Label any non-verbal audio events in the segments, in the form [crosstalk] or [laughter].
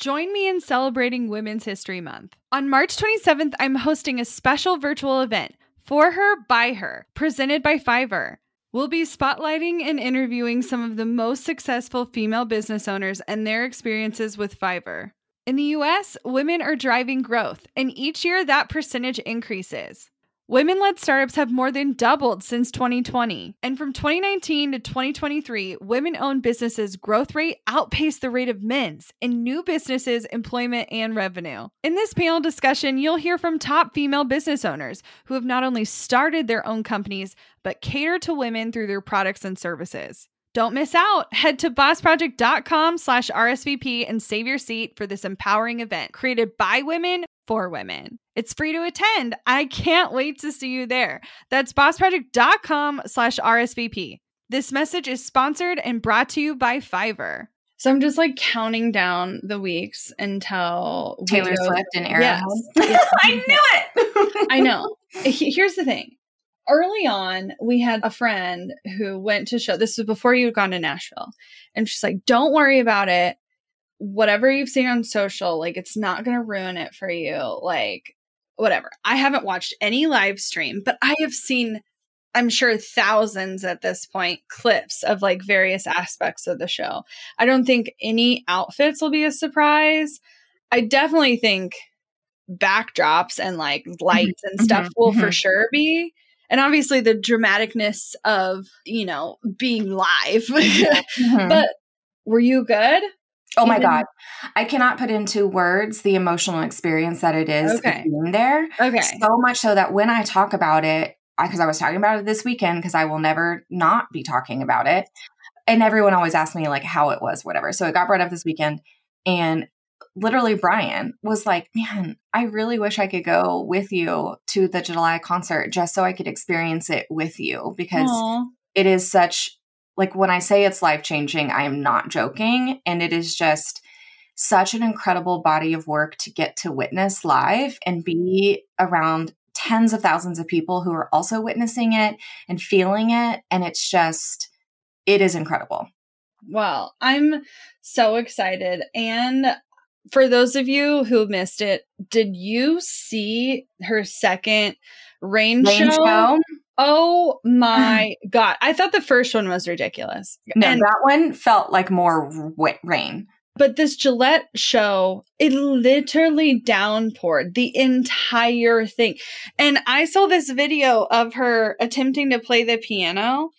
Join me in celebrating Women's History Month. On March 27th, I'm hosting a special virtual event for her, by her, presented by Fiverr. We'll be spotlighting and interviewing some of the most successful female business owners and their experiences with Fiverr. In the US, women are driving growth, and each year that percentage increases. Women led startups have more than doubled since 2020. And from 2019 to 2023, women owned businesses' growth rate outpaced the rate of men's in new businesses, employment, and revenue. In this panel discussion, you'll hear from top female business owners who have not only started their own companies, but cater to women through their products and services. Don't miss out. Head to bossproject.com slash RSVP and save your seat for this empowering event created by women for women. It's free to attend. I can't wait to see you there. That's bossproject.com slash RSVP. This message is sponsored and brought to you by Fiverr. So I'm just like counting down the weeks until Taylor Swift and Arrowhead. Yes. [laughs] [laughs] I knew it. I know. Here's the thing. Early on, we had a friend who went to show. This was before you had gone to Nashville, and she's like, "Don't worry about it. Whatever you've seen on social, like it's not going to ruin it for you. Like whatever. I haven't watched any live stream, but I have seen, I'm sure, thousands at this point clips of like various aspects of the show. I don't think any outfits will be a surprise. I definitely think backdrops and like lights and stuff mm-hmm, will mm-hmm. for sure be. And obviously the dramaticness of, you know, being live. [laughs] mm-hmm. But were you good? Oh my God. I cannot put into words the emotional experience that it is okay. being there. Okay. So much so that when I talk about it, because I, I was talking about it this weekend, because I will never not be talking about it. And everyone always asks me like how it was, whatever. So it got brought up this weekend. And literally Brian was like, Man, I really wish I could go with you to the July concert just so I could experience it with you because Aww. it is such like when I say it's life changing, I am not joking. And it is just such an incredible body of work to get to witness live and be around tens of thousands of people who are also witnessing it and feeling it. And it's just, it is incredible. Well, I'm so excited. And for those of you who missed it, did you see her second rain, rain show? show? Oh my [laughs] god! I thought the first one was ridiculous. No, and, that one felt like more wet rain. But this Gillette show, it literally downpoured the entire thing. And I saw this video of her attempting to play the piano.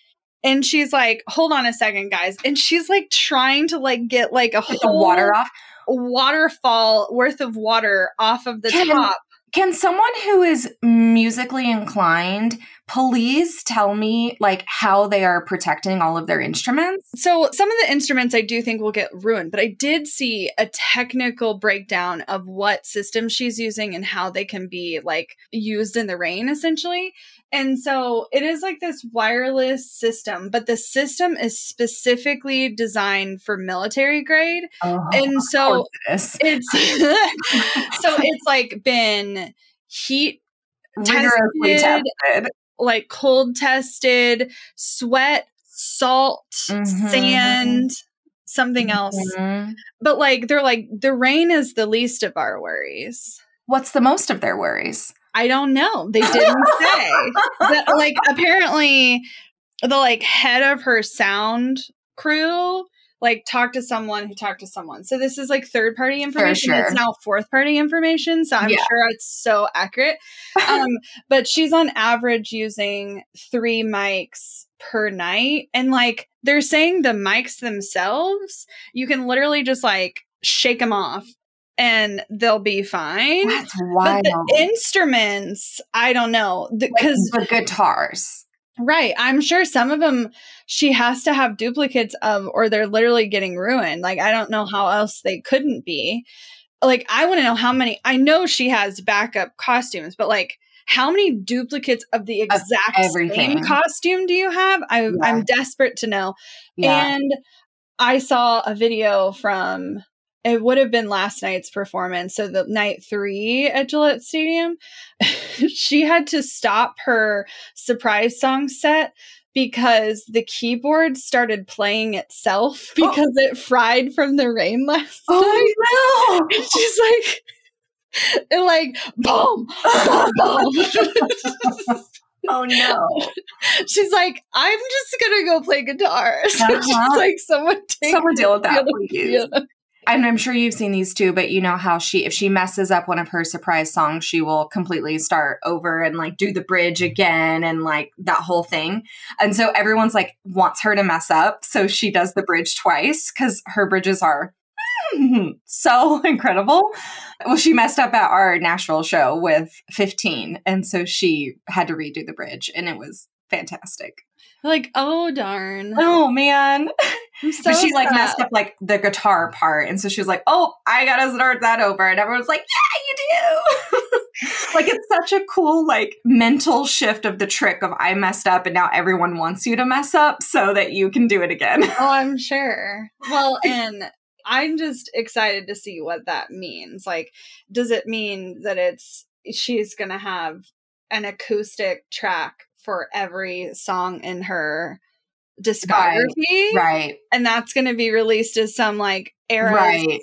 And she's like, hold on a second, guys. And she's like trying to like get like a whole water off waterfall worth of water off of the top can someone who is musically inclined please tell me like how they are protecting all of their instruments? So some of the instruments I do think will get ruined, but I did see a technical breakdown of what system she's using and how they can be like used in the rain essentially. And so it is like this wireless system, but the system is specifically designed for military grade. Oh, and so it's [laughs] so it's like been heat rigorously tested, tested, like cold tested, sweat, salt, mm-hmm. sand, something else. Mm-hmm. But like they're like the rain is the least of our worries. What's the most of their worries? I don't know. They didn't [laughs] say. But, like apparently the like head of her sound crew like talk to someone who talked to someone. So this is like third party information. Sure. It's now fourth party information. So I'm yeah. sure it's so accurate. [laughs] um, but she's on average using three mics per night. And like they're saying the mics themselves, you can literally just like shake them off and they'll be fine. That's wild. But the instruments, I don't know. Because like the guitars. Right. I'm sure some of them she has to have duplicates of, or they're literally getting ruined. Like, I don't know how else they couldn't be. Like, I want to know how many. I know she has backup costumes, but like, how many duplicates of the exact of same costume do you have? I, yeah. I'm desperate to know. Yeah. And I saw a video from it would have been last night's performance. So the night three at Gillette Stadium, [laughs] she had to stop her surprise song set because the keyboard started playing itself oh. [gasps] because oh. it fried from the rain last oh, night. [laughs] she's like, [laughs] and like, boom, boom, boom. oh no. She's like, I'm just gonna go play guitar. So uh-huh. she's like, someone take someone deal with that, please. And I'm sure you've seen these too, but you know how she, if she messes up one of her surprise songs, she will completely start over and like do the bridge again and like that whole thing. And so everyone's like wants her to mess up. So she does the bridge twice because her bridges are [laughs] so incredible. Well, she messed up at our Nashville show with 15. And so she had to redo the bridge and it was fantastic. Like, oh darn. Oh man. [laughs] So but she like messed up like the guitar part. And so she was like, Oh, I gotta start that over. And everyone's like, Yeah, you do. [laughs] like it's such a cool like mental shift of the trick of I messed up and now everyone wants you to mess up so that you can do it again. [laughs] oh, I'm sure. Well, and I'm just excited to see what that means. Like, does it mean that it's she's gonna have an acoustic track for every song in her discography. Right. right. And that's going to be released as some like era right.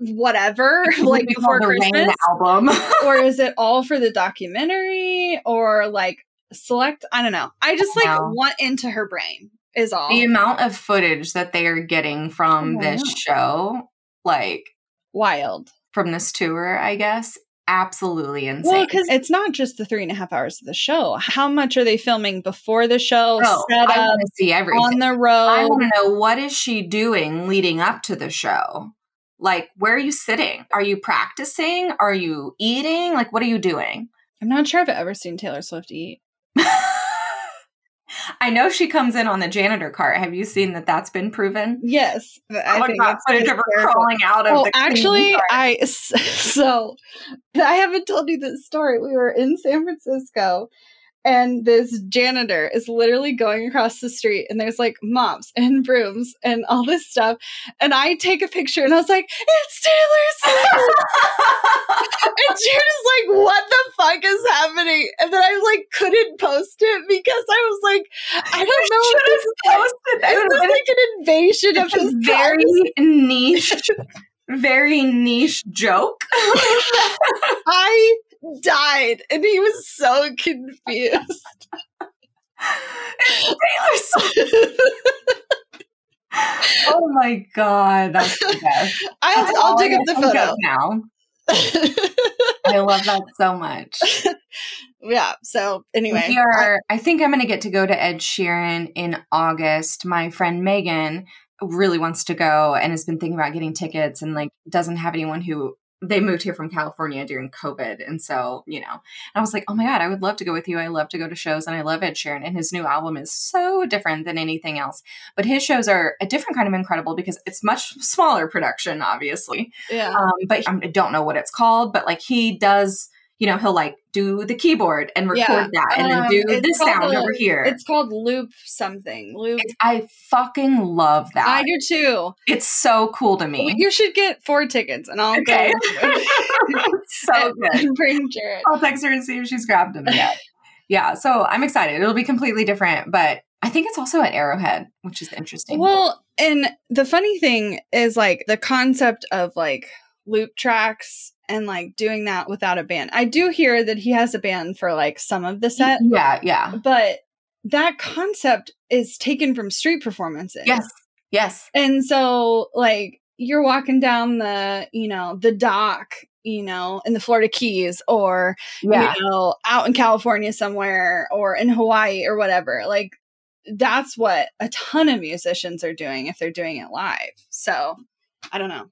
whatever [laughs] like before Christmas album. [laughs] or is it all for the documentary or like select I don't know. I just I like know. want into her brain is all. The amount of footage that they are getting from oh, this show like wild from this tour, I guess, absolutely insane. Well, because it's not just the three and a half hours of the show. How much are they filming before the show? Oh, set I want to see everything on the road. I want to know what is she doing leading up to the show. Like, where are you sitting? Are you practicing? Are you eating? Like, what are you doing? I'm not sure I've ever seen Taylor Swift eat. [laughs] I know she comes in on the janitor cart. Have you seen that that's been proven? Yes. I oh think got footage of her crawling out of oh, the actually, I [laughs] so I haven't told you this story. We were in San Francisco and this janitor is literally going across the street and there's like mops and brooms and all this stuff. And i take a picture and i was like it's taylor swift! [laughs] And Jared's like what the fuck is happening? And then i like couldn't post it because i was like i don't know should have posted that. it was like an invasion of his very niche very niche joke. [laughs] I died and he was so confused. [laughs] Oh my god, that's the best. [laughs] I, will dig up the photo now. I love that so much. [laughs] Yeah. So anyway, we are. I, I think I'm going to get to go to Ed Sheeran in August. My friend Megan really wants to go and has been thinking about getting tickets and like doesn't have anyone who they moved here from California during COVID. And so, you know, I was like, oh my God, I would love to go with you. I love to go to shows and I love Ed Sheeran. And his new album is so different than anything else. But his shows are a different kind of incredible because it's much smaller production, obviously. Yeah. Um, but I don't know what it's called, but like he does you know, he'll like do the keyboard and record yeah. that and um, then do this sound a, over here. It's called loop something. Loop. It's, I fucking love that. I do too. It's so cool to me. Well, you should get four tickets and I'll okay. go. [laughs] [laughs] so good. Bring Jared. I'll text her and see if she's grabbed them yet. yeah. So I'm excited. It'll be completely different, but I think it's also at Arrowhead, which is interesting. Well, and the funny thing is like the concept of like loop tracks and like doing that without a band. I do hear that he has a band for like some of the set. Yeah, yeah. But that concept is taken from street performances. Yes. Yes. And so like you're walking down the, you know, the dock, you know, in the Florida Keys or yeah. you know, out in California somewhere or in Hawaii or whatever. Like that's what a ton of musicians are doing if they're doing it live. So, I don't know.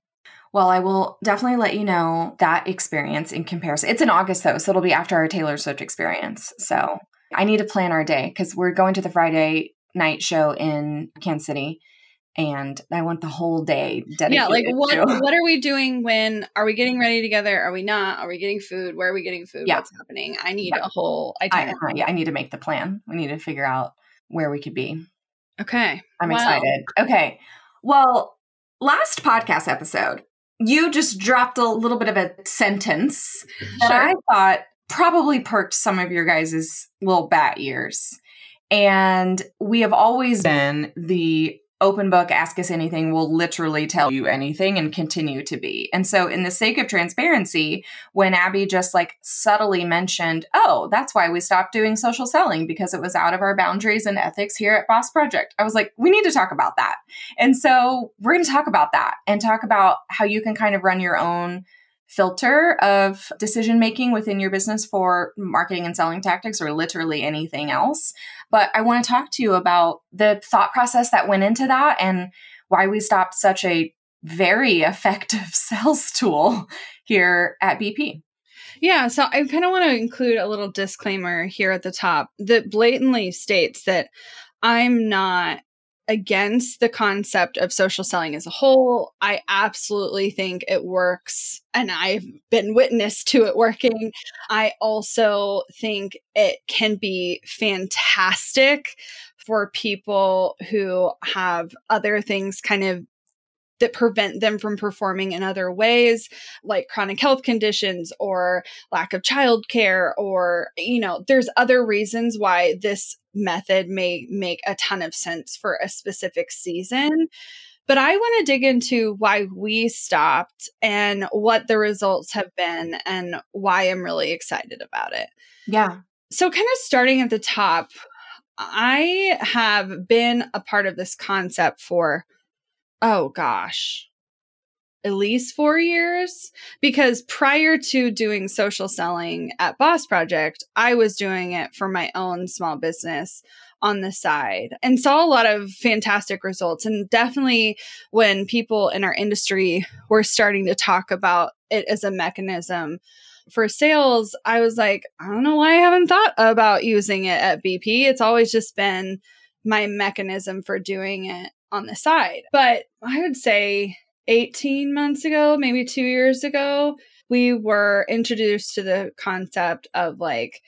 Well, I will definitely let you know that experience in comparison. It's in August though, so it'll be after our Taylor Swift experience. So I need to plan our day because we're going to the Friday night show in Kansas City and I want the whole day dedicated. Yeah, like what to. what are we doing when are we getting ready together? Are we not? Are we getting food? Where are we getting food? Yeah. What's happening? I need yeah. a whole I, uh, yeah, I need to make the plan. We need to figure out where we could be. Okay. I'm excited. Okay. Well, last podcast episode, you just dropped a little bit of a sentence that I thought probably perked some of your guys' little bat ears. And we have always been the open book, ask us anything, will literally tell you anything and continue to be. And so, in the sake of transparency, when Abby just like subtly mentioned, oh, that's why we stopped doing social selling because it was out of our boundaries and ethics here at Boss Project, I was like, we need to talk about that. And so, we're going to talk about that and talk about how you can kind of run your own filter of decision making within your business for marketing and selling tactics or literally anything else. But I want to talk to you about the thought process that went into that and why we stopped such a very [laughs] effective sales tool here at BP. Yeah, so I kind of want to include a little disclaimer here at the top that blatantly states that I'm not against the concept of social selling as a whole. I absolutely think it works and I've been witness to it working. I also think it can be fantastic for people who have other things kind of that prevent them from performing in other ways like chronic health conditions or lack of childcare or you know there's other reasons why this method may make a ton of sense for a specific season but I want to dig into why we stopped and what the results have been and why I'm really excited about it. Yeah. So, kind of starting at the top, I have been a part of this concept for oh gosh, at least four years. Because prior to doing social selling at Boss Project, I was doing it for my own small business on the side and saw a lot of fantastic results. And definitely when people in our industry were starting to talk about it as a mechanism for sales, I was like, I don't know why I haven't thought about using it at BP. It's always just been my mechanism for doing it on the side. But I would say 18 months ago, maybe two years ago, we were introduced to the concept of like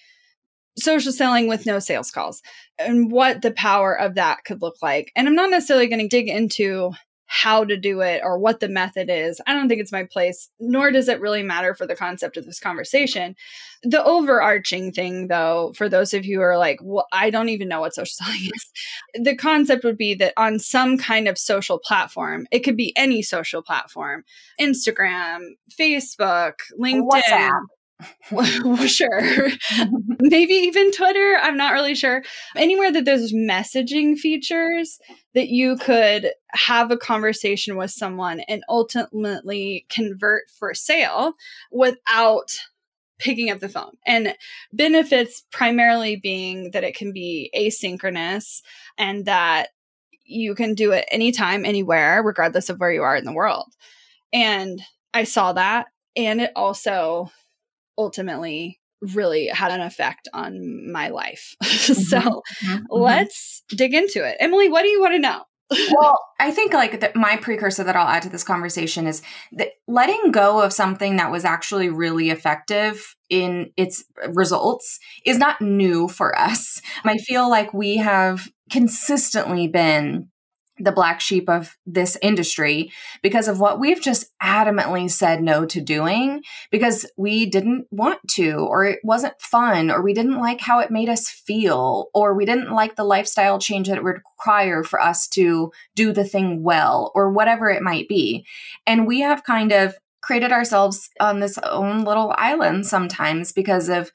social selling with no sales calls and what the power of that could look like. And I'm not necessarily going to dig into how to do it or what the method is. I don't think it's my place, nor does it really matter for the concept of this conversation. The overarching thing, though, for those of you who are like, well, I don't even know what social selling is, [laughs] the concept would be that on some kind of social platform, it could be any social platform Instagram, Facebook, LinkedIn. WhatsApp. [laughs] sure. [laughs] Maybe even Twitter. I'm not really sure. Anywhere that there's messaging features that you could have a conversation with someone and ultimately convert for sale without picking up the phone. And benefits primarily being that it can be asynchronous and that you can do it anytime, anywhere, regardless of where you are in the world. And I saw that. And it also ultimately really had an effect on my life. [laughs] Mm-hmm. so mm-hmm. let's dig into it. Emily, what do you want to know? [laughs] well, I think like the, my precursor that I'll add to this conversation is that letting go of something that was actually really effective in its results is not new for us. I feel like we have consistently been the black sheep of this industry because of what we've just adamantly said no to doing because we didn't want to, or it wasn't fun, or we didn't like how it made us feel, or we didn't like the lifestyle change that it would require for us to do the thing well, or whatever it might be. And we have kind of created ourselves on this own little island sometimes because of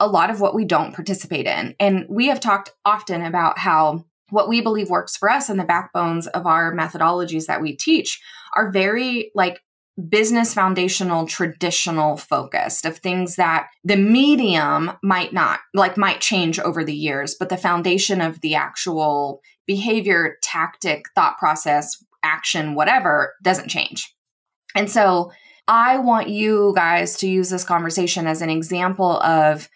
a lot of what we don't participate in. And we have talked often about how what we believe works for us and the backbones of our methodologies that we teach are very like business foundational traditional focused of things that the medium might not like might change over the years but the foundation of the actual behavior tactic thought process action whatever doesn't change. And so i want you guys to use this conversation as an example of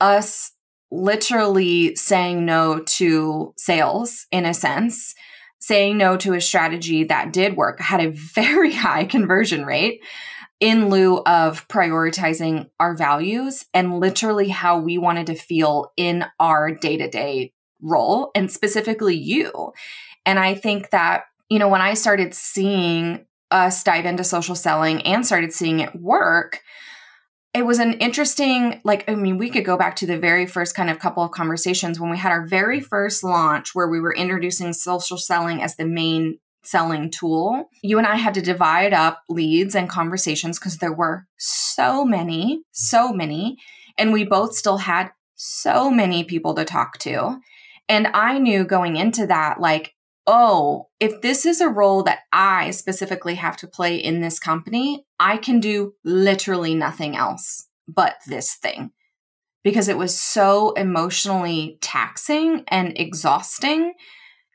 us literally saying no to sales in a sense, saying no to a strategy that did work, had a [laughs] very high conversion rate in lieu of prioritizing our values and literally how we wanted to feel in our day to day role and specifically you. And I think that, you know, when I started seeing us dive into social selling and started seeing it work, it was an interesting like i mean we could go back to the very first kind of couple of conversations when we had our very first launch where we were introducing social selling as the main selling tool. You and i had to divide up leads and conversations because there were so many so many and we both still had so many people to talk to. And i knew going into that like oh, if this is a role that I specifically have to play in this company, I can do literally nothing else but this thing. Because it was so emotionally taxing and exhausting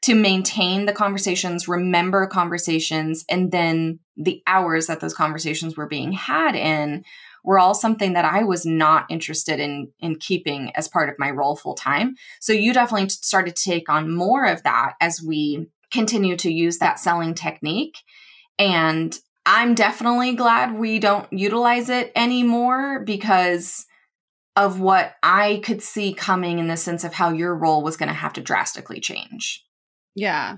to maintain the conversations, remember conversations, and then the hours that those conversations were being had in were all something that I was not interested in in keeping as part of my role full time. So you definitely started to take on more of that as we continue to use that selling technique and I'm definitely glad we don't utilize it anymore because of what I could see coming in the sense of how your role was going to have to drastically change. Yeah.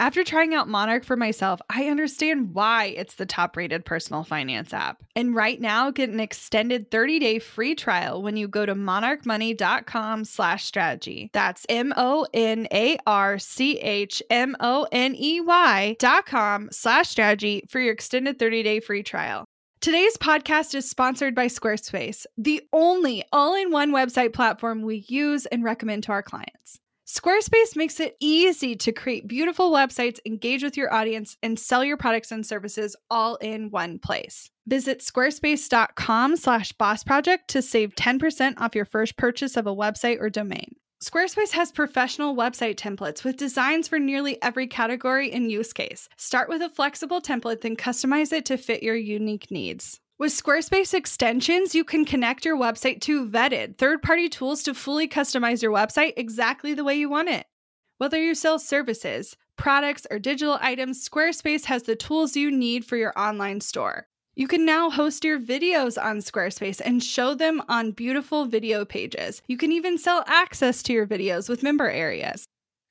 After trying out Monarch for myself, I understand why it's the top rated personal finance app. And right now, get an extended 30 day free trial when you go to monarchmoney.com slash strategy. That's M O N A R C H M O N E Y dot com slash strategy for your extended 30 day free trial. Today's podcast is sponsored by Squarespace, the only all in one website platform we use and recommend to our clients. Squarespace makes it easy to create beautiful websites, engage with your audience, and sell your products and services all in one place. Visit squarespace.com slash boss project to save 10% off your first purchase of a website or domain. Squarespace has professional website templates with designs for nearly every category and use case. Start with a flexible template, then customize it to fit your unique needs. With Squarespace extensions, you can connect your website to vetted third party tools to fully customize your website exactly the way you want it. Whether you sell services, products, or digital items, Squarespace has the tools you need for your online store. You can now host your videos on Squarespace and show them on beautiful video pages. You can even sell access to your videos with member areas.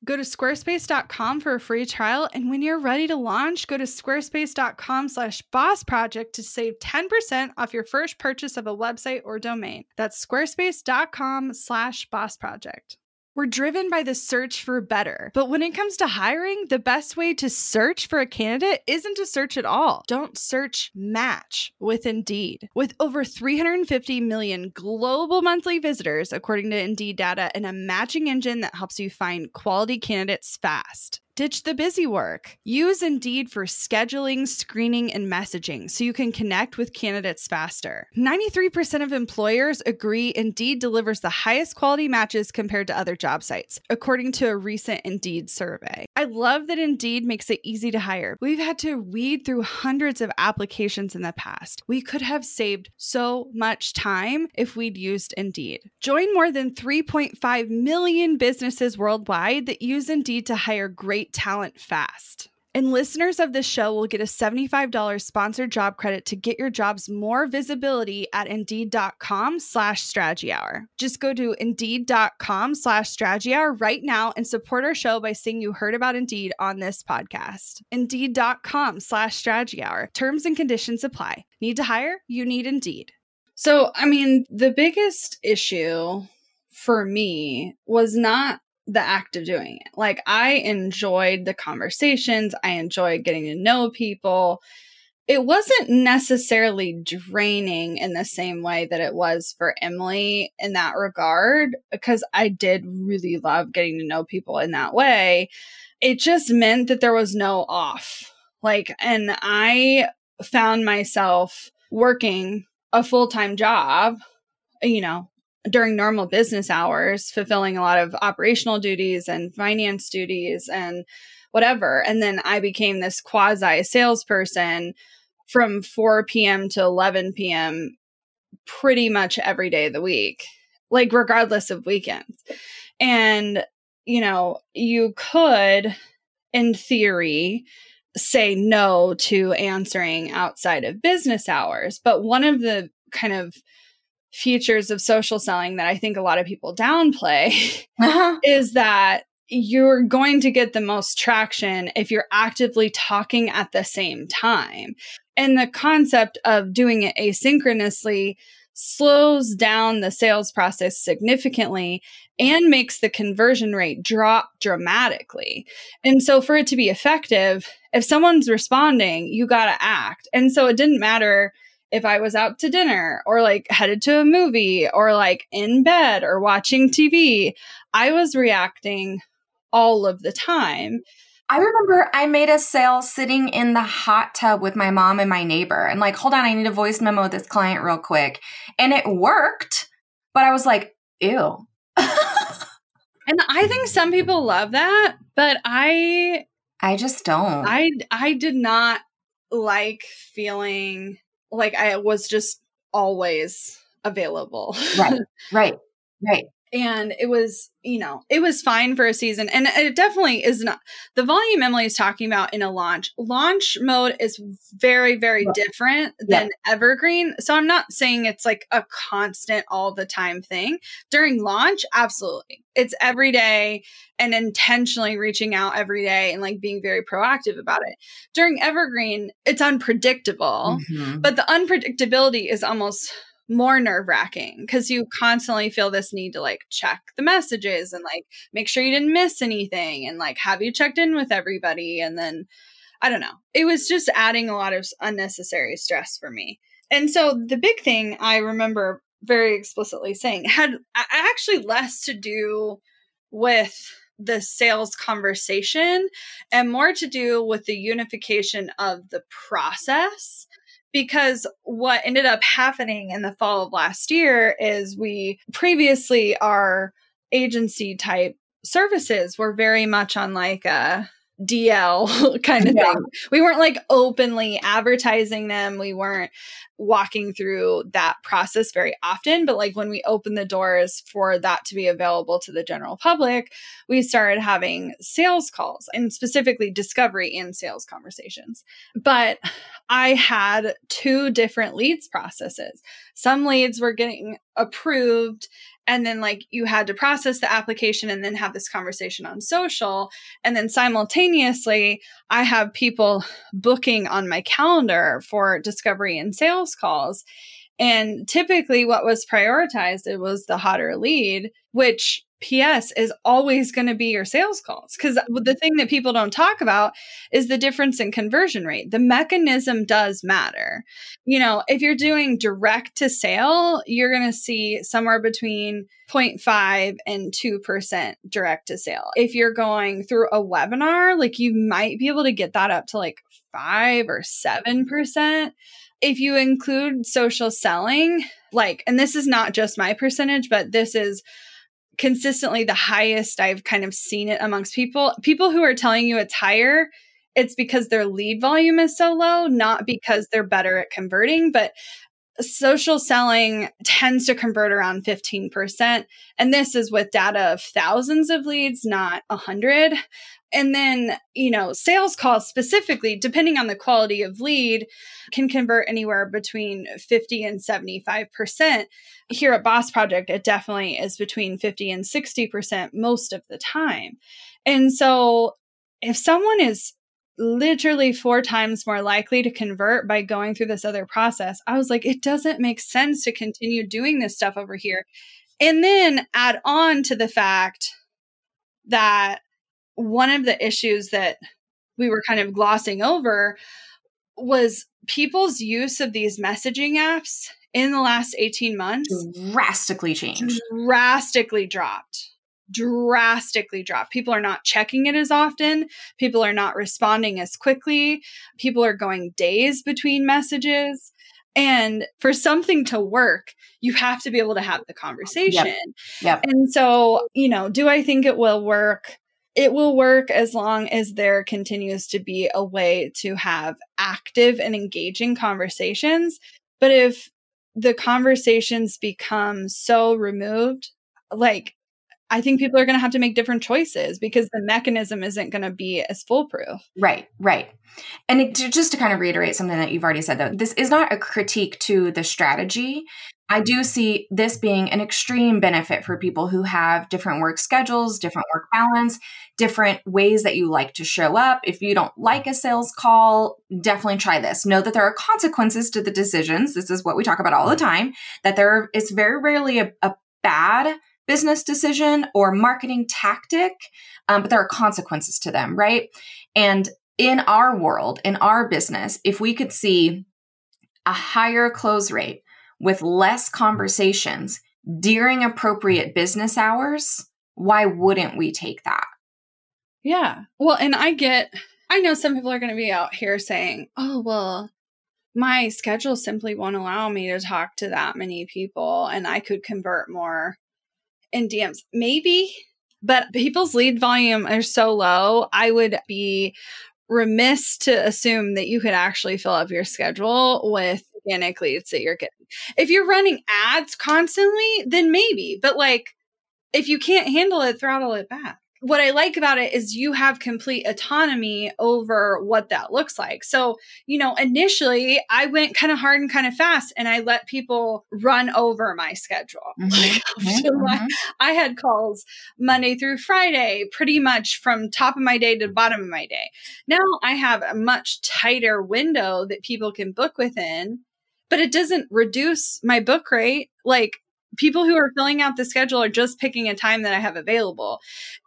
Go to squarespace.com for a free trial, and when you're ready to launch, go to squarespace.com slash boss project to save 10% off your first purchase of a website or domain. That's squarespace.com slash boss project. We're driven by the search for better. But when it comes to hiring, the best way to search for a candidate isn't to search at all. Don't search, match with Indeed. With over 350 million global monthly visitors, according to Indeed data, and a matching engine that helps you find quality candidates fast. Ditch the busy work. Use Indeed for scheduling, screening, and messaging so you can connect with candidates faster. 93% of employers agree Indeed delivers the highest quality matches compared to other job sites, according to a recent Indeed survey. I love that Indeed makes it easy to hire. We've had to weed through hundreds of applications in the past. We could have saved so much time if we'd used Indeed. Join more than 3.5 million businesses worldwide that use Indeed to hire great great talent fast. And listeners of this show will get a $75 sponsored job credit to get your jobs more visibility at indeed.com slash strategy hour. Just go to indeed.com slash strategy hour right now and support our show by saying you heard about Indeed on this podcast. Indeed.com slash strategy hour. Terms and conditions apply. Need to hire? You need Indeed. So, I mean, the biggest issue for me was not the act of doing it. Like I enjoyed the conversations, I enjoyed getting to know people. it wasn't necessarily draining in the same way that it was for Emily in that regard, because I did really love getting to know people in that way. It just meant that there was no off. Like, and I found myself working a full time job, you know, during normal business hours, fulfilling a lot of operational duties and finance duties and whatever. And then I became this quasi salesperson from 4 p.m. to 11 p.m. pretty much every day of the week, like regardless of weekends. And, you know, you could, in theory, say no to answering outside of business hours. But one of the kind of features of social selling that I think a lot of people downplay [laughs] uh-huh. is that you're going to get the most traction if you're actively talking at the same time. And the concept of doing it asynchronously slows down the sales process significantly and makes the conversion rate drop dramatically. And so, for it to be effective, if someone's responding, you got to act. And so, it didn't matter if I was out to dinner or like headed to a movie or like in bed or watching TV, I was reacting all of the time. I remember I made a sale sitting in the hot tub with my mom and my neighbor and like, hold on, I need a voice memo with this client real quick. And it worked, but I was like, ew. [laughs] and I think some people love that, but I I just don't. I I did not like feeling like I was just always available. right. Right. Right and it was you know it was fine for a season and it definitely is not the volume emily is talking about in a launch launch mode is very very yeah. different than yeah. evergreen so i'm not saying it's like a constant all the time thing during launch absolutely it's every day and intentionally reaching out every day and like being very proactive about it during evergreen it's unpredictable mm-hmm. but the unpredictability is almost more nerve wracking because you constantly feel this need to like check the messages and like make sure you didn't miss anything and like have you checked in with everybody. And then I don't know, it was just adding a lot of unnecessary stress for me. And so the big thing I remember very explicitly saying had actually less to do with the sales conversation and more to do with the unification of the process because what ended up happening in the fall of last year is we previously our agency type services were very much on like a DL [laughs] kind of yeah. thing. We weren't like openly advertising them. We weren't walking through that process very often. But like when we opened the doors for that to be available to the general public, we started having sales calls and specifically discovery and sales conversations. But I had two different leads processes. Some leads were getting approved and then like you had to process the application and then have this conversation on social. And then simultaneously i have people booking on my calendar for discovery and sales calls. And typically what was prioritized it was the hotter lead which PS is always going to be your sales calls. Because the thing that people don't talk about is the difference in conversion rate. The mechanism does matter. You know, if you're doing direct to sale, you're going to see somewhere between 0.5 and 2% direct to sale. If you're going through a webinar, like you might be able to get that up to like 5 or 7%. If you include social selling, like, and this is not just my percentage, but this is consistently the highest I've kind of seen it amongst people. People who are telling you it's higher, it's because their lead volume is so low, not because they're better at converting, but social selling tends to convert around 15%. And this is with data of thousands of leads, not a hundred. And then, you know, sales calls specifically, depending on the quality of lead, can convert anywhere between 50 and 75%. Here at Boss Project, it definitely is between 50 and 60% most of the time. And so if someone is literally four times more likely to convert by going through this other process, I was like, it doesn't make sense to continue doing this stuff over here. And then add on to the fact that one of the issues that we were kind of glossing over was people's use of these messaging apps in the last 18 months drastically changed. drastically dropped drastically dropped. People are not checking it as often. People are not responding as quickly. People are going days between messages. And for something to work, you have to be able to have the conversation. Yep. Yep. And so, you know, do I think it will work? It will work as long as there continues to be a way to have active and engaging conversations. But if the conversations become so removed, like I think people are going to have to make different choices because the mechanism isn't going to be as foolproof. Right, right. And it, just to kind of reiterate something that you've already said, though, this is not a critique to the strategy. I do see this being an extreme benefit for people who have different work schedules, different work balance, different ways that you like to show up. If you don't like a sales call, definitely try this. Know that there are consequences to the decisions. This is what we talk about all the time, that there is very rarely a, a bad business decision or marketing tactic, um, but there are consequences to them, right? And in our world, in our business, if we could see a higher close rate with less conversations during appropriate business hours, why wouldn't we take that? Yeah. Well, and I get, I know some people are going to be out here saying, oh, well, my schedule simply won't allow me to talk to that many people and I could convert more in DMs. Maybe, but people's lead volume are so low. I would be remiss to assume that you could actually fill up your schedule with organic leads that you're getting. If you're running ads constantly, then maybe, but like if you can't handle it, throttle it back what I like about it is you have complete autonomy over what that looks like. So, you know, initially I went kind of hard and kind of fast and I let people run over my schedule. Mm-hmm. [laughs] mm-hmm. I had calls Monday through Friday, pretty much from top of my day to bottom of my day. Now I have a much tighter window that people can book within, but it doesn't reduce my book rate. Like people who are filling out the schedule are just picking a time that I have available.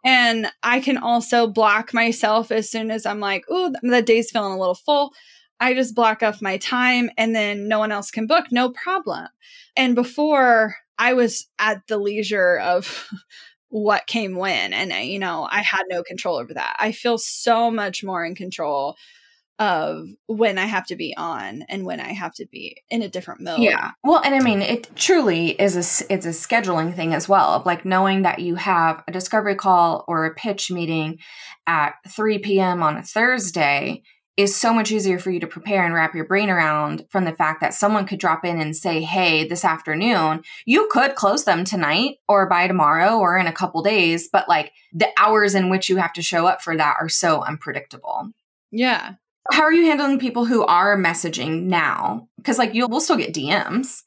And I can also block myself as soon as I'm like, oh, the day's feeling a little full. I just block off my time and then no one else can book, no problem. And before I was at the leisure of [laughs] what came when, and uh, you know, I had no control over that. I feel so much more in control of when I have to be on and when I have to be in a different mode. Yeah. Well, and I mean, it truly is a it's a scheduling thing as well. Of like knowing that you have a discovery call or a pitch meeting at 3 p.m. on a Thursday is so much easier for you to prepare and wrap your brain around from the fact that someone could drop in and say, "Hey, this afternoon, you could close them tonight or by tomorrow or in a couple days, but like the hours in which you have to show up for that are so unpredictable." Yeah. How are you handling people who are messaging now? Because like you'll we'll still get DMs.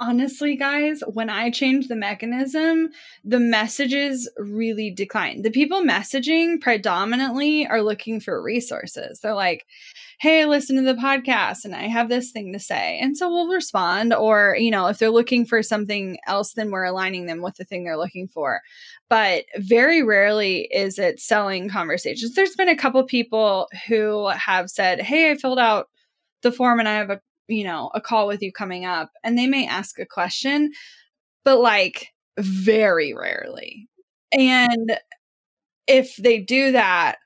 Honestly, guys, when I changed the mechanism, the messages really declined. The people messaging predominantly are looking for resources. They're like, hey, listen to the podcast and I have this thing to say. And so we'll respond. Or, you know, if they're looking for something else, then we're aligning them with the thing they're looking for. But very rarely is it selling conversations. There's been a couple people who have said, hey, I filled out the form and I have a, you know, a call with you coming up. And they may ask a question, but like very rarely. And if they do that,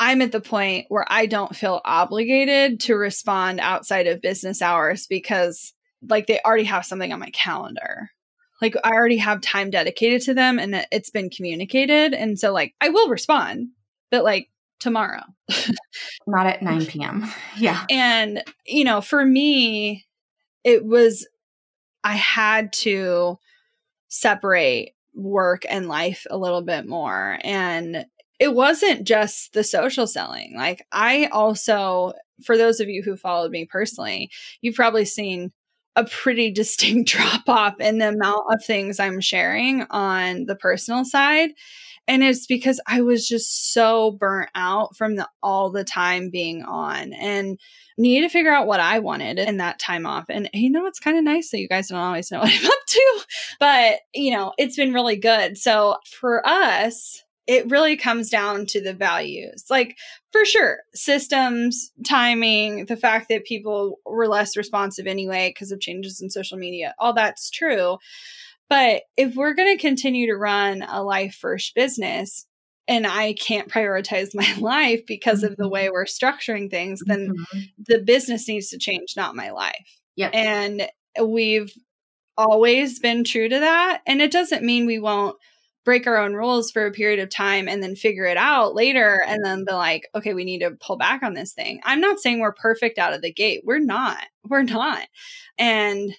I'm at the point where I don't feel obligated to respond outside of business hours because like they already have something on my calendar. Like I already have time dedicated to them and it's been communicated. And so like I will respond, but like tomorrow. [laughs] Not at 9 p.m. [laughs] Yeah. And, you know, for me, it was, I had to separate work and life a little bit more. And it wasn't just the social selling. Like I also, for those of you who followed me personally, you've probably seen a pretty [laughs] distinct drop off in the amount of things I'm sharing on the personal side. And it's because I was just so burnt out from the all the time being on and needed to figure out what I wanted in that time off. And you know, it's kind of nice that you guys don't always know [laughs] what I'm up to, but you know, it's been really good. So for us, it really comes down to the values. Like, for sure, systems, timing, the fact that people were less responsive anyway because of changes in social media, all that's true. But if we're going to continue to run a life first business, and I can't prioritize my [laughs] life because mm-hmm. of the way mm-hmm. we're structuring things, then mm-hmm. the business needs to change, not my life. Yeah. And we've always been true to that. And it doesn't mean we won't break our own rules for a period of time and then figure it out later and then be like, okay, we need to pull back on this thing. I'm not saying we're perfect out of the gate. We're not. We're not. And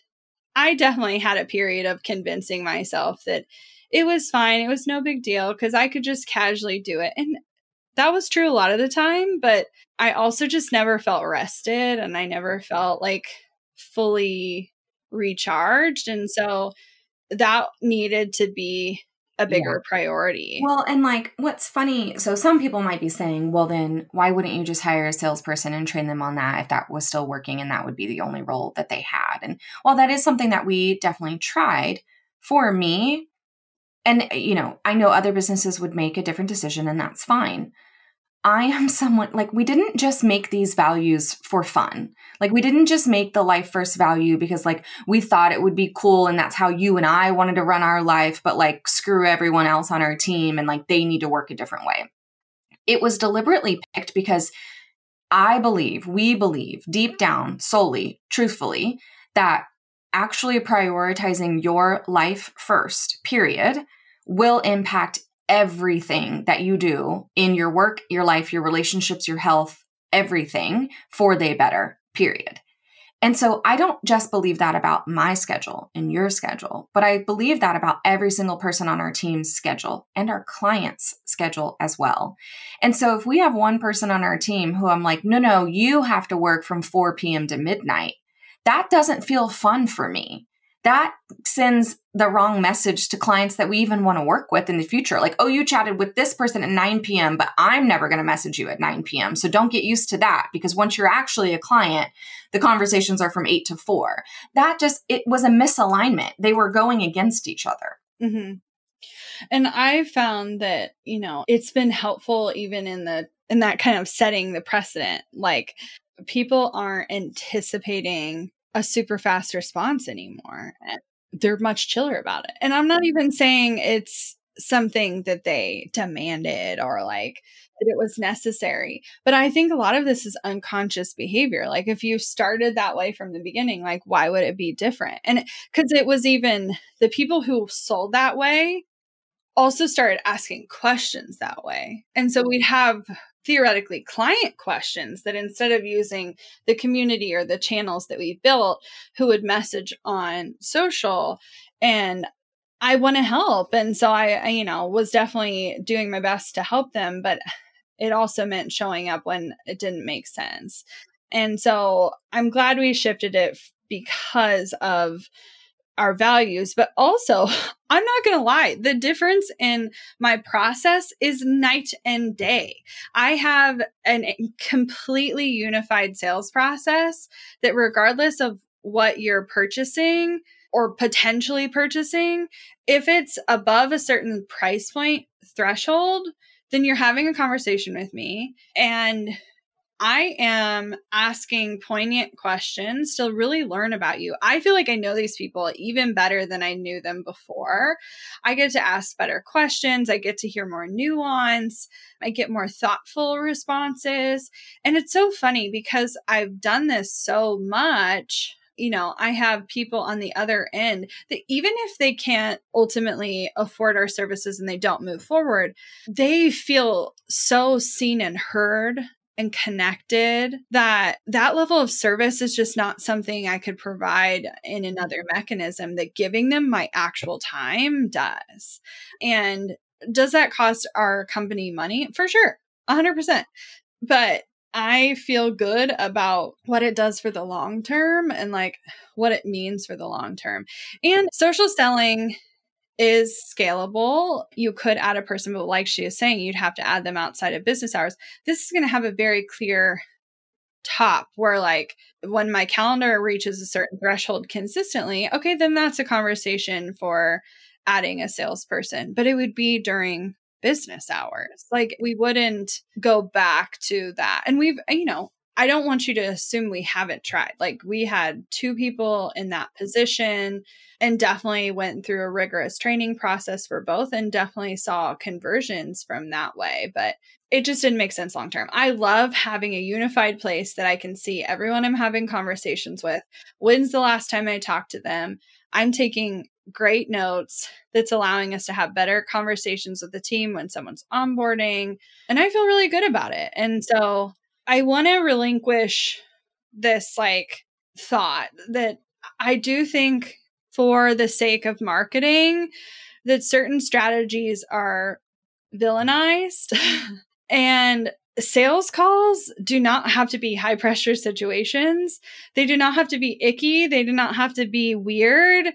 I definitely had a period of convincing myself that it was fine. It was no big deal because I could just casually do it. And that was true a lot of the time, but I also just never felt rested and I never felt like fully recharged. And so that needed to be a bigger yeah. priority. Well, and like what's funny, so some people might be saying, well, then why wouldn't you just hire a salesperson and train them on that if that was still working and that would be the only role that they had? And while that is something that we definitely tried, for me, and you know, I know other businesses would make a different decision and that's fine. I am someone like we didn't just make these values for fun. Like we didn't just make the life first value because like we thought it would be cool and that's how you and I wanted to run our life, but like screw everyone else on our team and like they need to work a different way. It was deliberately picked because I believe, we believe deep down, solely, truthfully, that actually prioritizing your life first, period, will impact everything that you do in your work, your life, your relationships, your health, everything for they better, period. And so I don't just believe that about my schedule and your schedule, but I believe that about every single person on our team's schedule and our clients' schedule as well. And so if we have one person on our team who I'm like, no, no, you have to work from 4 p.m. to midnight, that doesn't feel fun for me that sends the wrong message to clients that we even want to work with in the future. Like, oh, you chatted with this person at 9 p.m., but I'm never going to message you at 9 p.m. So don't get used to that because once you're actually a client, the conversations are from 8 to 4. That just, it was a misalignment. They were going against each other. Mm-hmm. And I found that, you know, it's been helpful even in the, in that kind of setting the precedent. Like, people aren't anticipating a super fast response anymore. Eh, they're much chiller about it. And I'm not even saying it's something that they demanded or like that it was necessary. But I think a lot of this is unconscious behavior. Like if you started that way from the beginning, like why would it be different? And because it was even the people who sold that way also started asking questions that way. And so we'd have theoretically client questions that instead of using the community or the channels that we built, who would message on social and I want to help. And so I, I, you know, was definitely doing my best to help them, but it also meant showing up when it didn't make sense. And so I'm glad we shifted it because of our values, but also, [laughs] I'm not going to lie, the difference in my process is night and day. I have a completely unified sales process that, regardless of what you're purchasing or potentially purchasing, if it's above a certain price point threshold, then you're having a conversation with me and I am asking poignant questions to really learn about you. I feel like I know these people even better than I knew them before. I get to ask better questions. I get to hear more nuance. I get more thoughtful responses. And it's so funny because I've done this so much you know, I have people on the other end that even if they can't ultimately afford our services and they don't move forward, they feel so seen and heard and connected that that level of service is just not something I could provide in another mechanism that giving them my actual time does. And does that cost our company money? For sure. 100%. But I feel good about what it does for the long term and like what it means for the long term. And social selling is scalable. You could add a person, but like she is saying, you'd have to add them outside of business hours. This is going to have a very clear top where, like, when my calendar reaches a certain threshold consistently, okay, then that's a conversation for adding a salesperson, but it would be during business hours. Like we wouldn't go back to that. And we've, you know, I don't want you to assume we haven't tried. Like we had two people in that position and definitely went through a rigorous training process for both and definitely saw conversions from that way. But it just didn't make sense long term. I love having a unified place that I can see everyone I'm having conversations with. When's the last time I talked to them? I'm taking great notes that's allowing us to have better conversations with the team when someone's onboarding. And I feel really good about it. And so I want to relinquish this like thought that I do think for the sake of marketing that certain strategies are villainized [laughs] and sales calls do not have to be high pressure situations. They do not have to be icky. They do not have to be weird.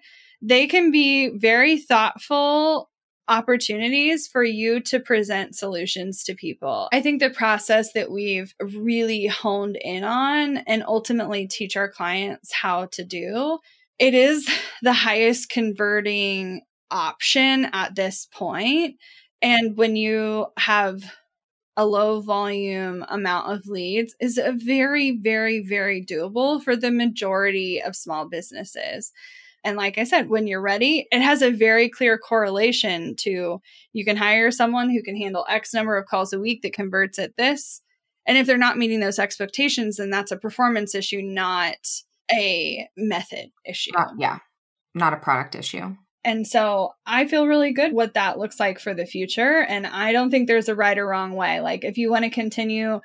They can be very thoughtful opportunities for you to present solutions to people. I think the process that we've really honed in on and ultimately teach our clients how to do, it is [laughs] the highest converting option at this point. And when you have a low volume amount of leads is a very very very doable for the majority of small businesses and like I said, when you're ready, it has a very clear correlation to you can hire someone who can handle X number of calls a week that converts at this. And if they're not meeting those expectations, then that's a performance issue, not a method issue. Uh, yeah, not a product issue. And so I feel really good what that looks like for the future. And I don't think there's a right or wrong way. Like, if you want to continue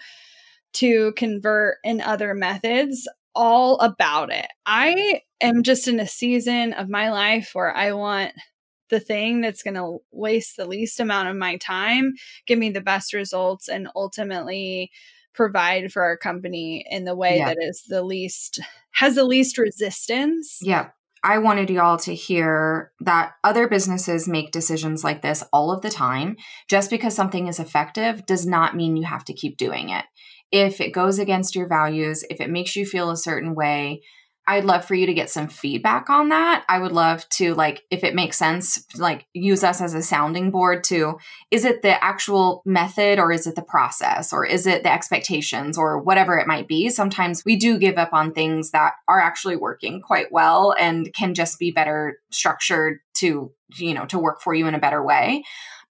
to convert in other methods, all about it. I am just in a season of my life where I want the thing that's going to waste the least amount of my time, give me the best results, and ultimately provide for our company in the way yeah. that is the least, has the least resistance. Yeah. I wanted y'all to hear that other businesses make decisions like this all of the time. Just because something is effective does not mean you have to keep doing it if it goes against your values, if it makes you feel a certain way, I'd love for you to get some feedback on that. I would love to like if it makes sense like use us as a sounding board to is it the actual method or is it the process or is it the expectations or whatever it might be. Sometimes we do give up on things that are actually working quite well and can just be better structured to you know to work for you in a better way.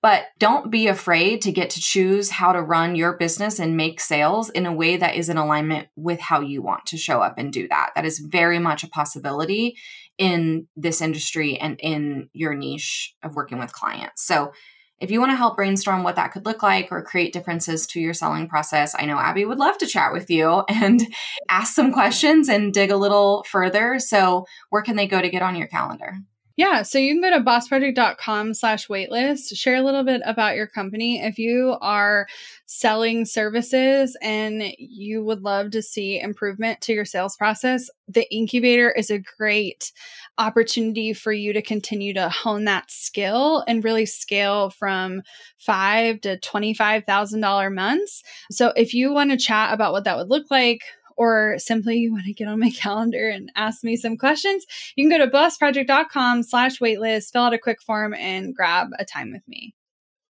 But don't be afraid to get to choose how to run your business and make sales in a way that is in alignment with how you want to show up and do that. That is very much a possibility in this industry and in your niche of working with clients. So, if you want to help brainstorm what that could look like or create differences to your selling process, I know Abby would love to chat with you [laughs] and ask some questions and dig a little further. So, where can they go to get on your calendar? Yeah, so you can go to bossproject.com slash waitlist, share a little bit about your company. If you are selling services and you would love to see improvement to your sales process, the incubator is a great opportunity for you to continue to hone that skill and really scale from five to $25,000 months. So if you want to chat about what that would look like, or simply you want to get on my [laughs] calendar and ask me some questions, you can go to bossproject.com slash waitlist, fill out a quick form and grab a time with me.